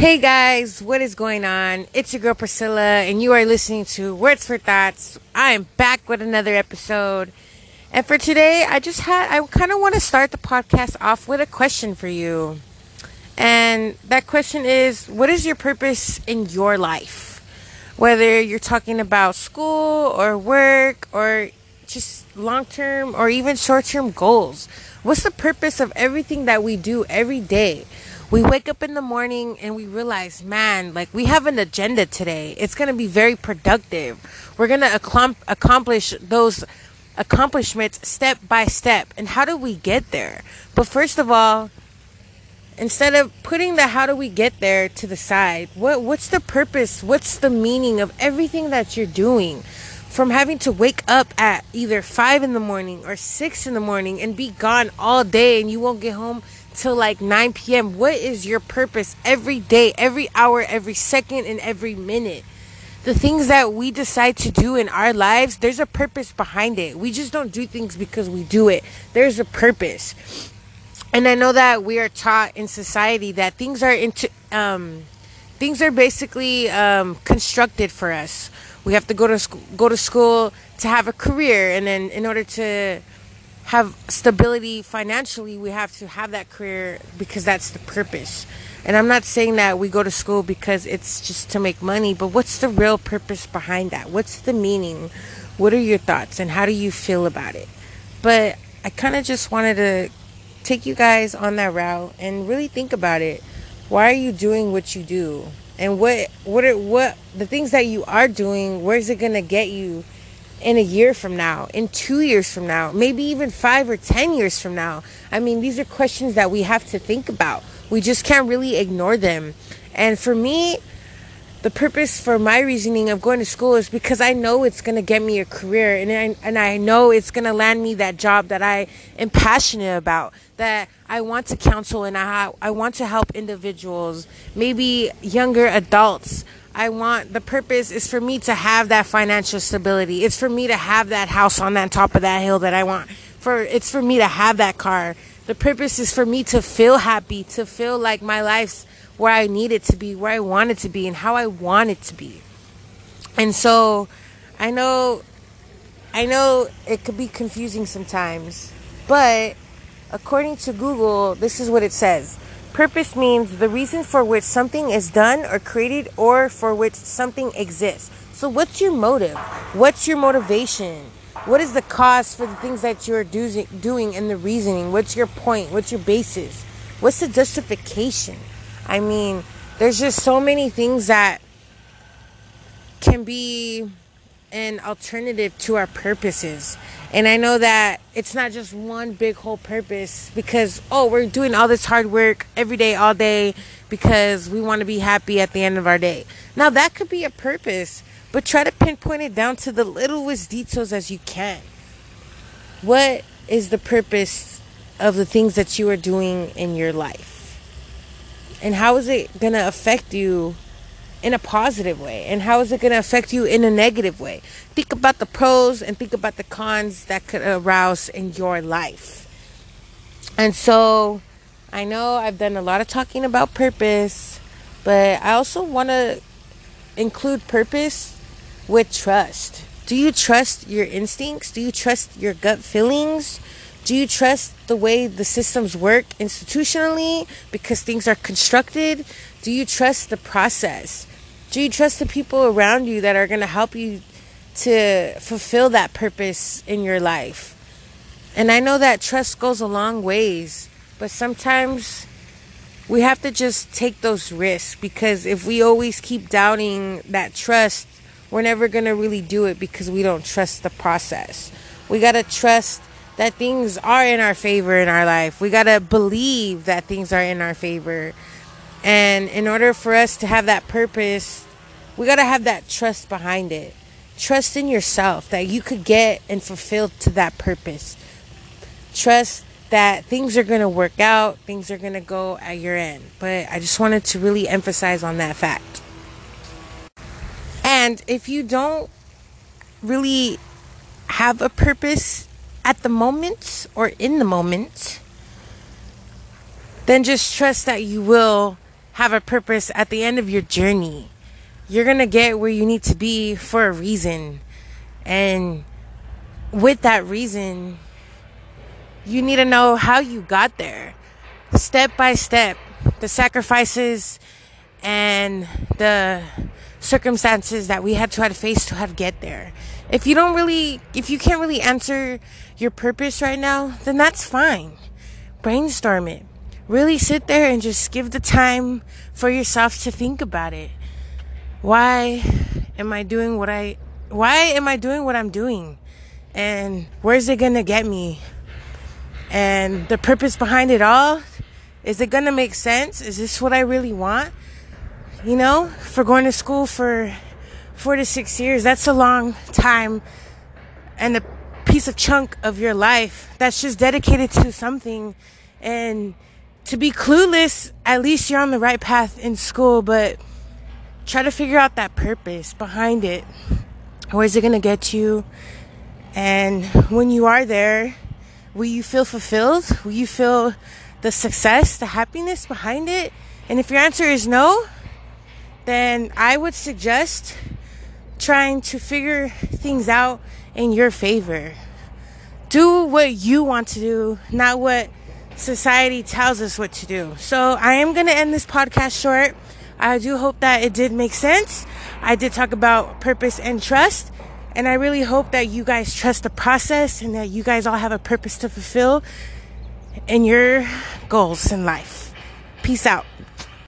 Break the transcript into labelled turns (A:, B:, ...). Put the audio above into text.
A: Hey guys, what is going on? It's your girl Priscilla, and you are listening to Words for Thoughts. I am back with another episode. And for today, I just had, I kind of want to start the podcast off with a question for you. And that question is What is your purpose in your life? Whether you're talking about school or work or just long term or even short term goals. What's the purpose of everything that we do every day? We wake up in the morning and we realize, man, like we have an agenda today. It's going to be very productive. We're going to accomplish those accomplishments step by step. And how do we get there? But first of all, instead of putting the how do we get there to the side, what what's the purpose? What's the meaning of everything that you're doing? From having to wake up at either five in the morning or six in the morning and be gone all day and you won't get home till like 9 p.m. What is your purpose every day, every hour, every second, and every minute? The things that we decide to do in our lives, there's a purpose behind it. We just don't do things because we do it. There's a purpose. And I know that we are taught in society that things are into um, things are basically um, constructed for us. We have to go to go to school to have a career, and then in order to have stability financially, we have to have that career because that's the purpose. And I'm not saying that we go to school because it's just to make money, but what's the real purpose behind that? What's the meaning? What are your thoughts and how do you feel about it? But I kind of just wanted to take you guys on that route and really think about it. Why are you doing what you do? And what what are what the things that you are doing, where's it going to get you? In a year from now, in two years from now, maybe even five or 10 years from now? I mean, these are questions that we have to think about. We just can't really ignore them. And for me, the purpose for my reasoning of going to school is because I know it's going to get me a career and I, and I know it's going to land me that job that I am passionate about, that I want to counsel and I, I want to help individuals, maybe younger adults I want the purpose is for me to have that financial stability. It's for me to have that house on that top of that hill that I want. For it's for me to have that car. The purpose is for me to feel happy, to feel like my life's where I need it to be, where I want it to be, and how I want it to be. And so I know I know it could be confusing sometimes, but according to Google, this is what it says. Purpose means the reason for which something is done or created or for which something exists. So, what's your motive? What's your motivation? What is the cause for the things that you're do- doing and the reasoning? What's your point? What's your basis? What's the justification? I mean, there's just so many things that can be an alternative to our purposes. And I know that it's not just one big whole purpose because, oh, we're doing all this hard work every day, all day because we want to be happy at the end of our day. Now, that could be a purpose, but try to pinpoint it down to the littlest details as you can. What is the purpose of the things that you are doing in your life? And how is it going to affect you in a positive way? And how is it going to affect you in a negative way? Think about the pros and think about the cons that could arouse in your life. And so I know I've done a lot of talking about purpose, but I also want to include purpose with trust. Do you trust your instincts? Do you trust your gut feelings? Do you trust the way the systems work institutionally because things are constructed? Do you trust the process? Do you trust the people around you that are going to help you to fulfill that purpose in your life? And I know that trust goes a long ways, but sometimes we have to just take those risks because if we always keep doubting that trust, we're never going to really do it because we don't trust the process. We got to trust that things are in our favor in our life. We got to believe that things are in our favor. And in order for us to have that purpose, we got to have that trust behind it. Trust in yourself that you could get and fulfill to that purpose. Trust that things are going to work out, things are going to go at your end. But I just wanted to really emphasize on that fact. And if you don't really have a purpose at the moment or in the moment, then just trust that you will have a purpose at the end of your journey. You're going to get where you need to be for a reason. And with that reason, you need to know how you got there. Step by step, the sacrifices and the circumstances that we had to, have faced to have get there. If you don't really, if you can't really answer your purpose right now, then that's fine. Brainstorm it. Really sit there and just give the time for yourself to think about it. Why am I doing what I, why am I doing what I'm doing? And where's it gonna get me? And the purpose behind it all, is it gonna make sense? Is this what I really want? You know, for going to school for four to six years, that's a long time and a piece of chunk of your life that's just dedicated to something. And to be clueless, at least you're on the right path in school, but try to figure out that purpose behind it. Where is it going to get you? And when you are there, will you feel fulfilled? Will you feel the success, the happiness behind it? And if your answer is no, then I would suggest trying to figure things out in your favor. Do what you want to do, not what society tells us what to do. So I am going to end this podcast short. I do hope that it did make sense. I did talk about purpose and trust. And I really hope that you guys trust the process and that you guys all have a purpose to fulfill in your goals in life. Peace out.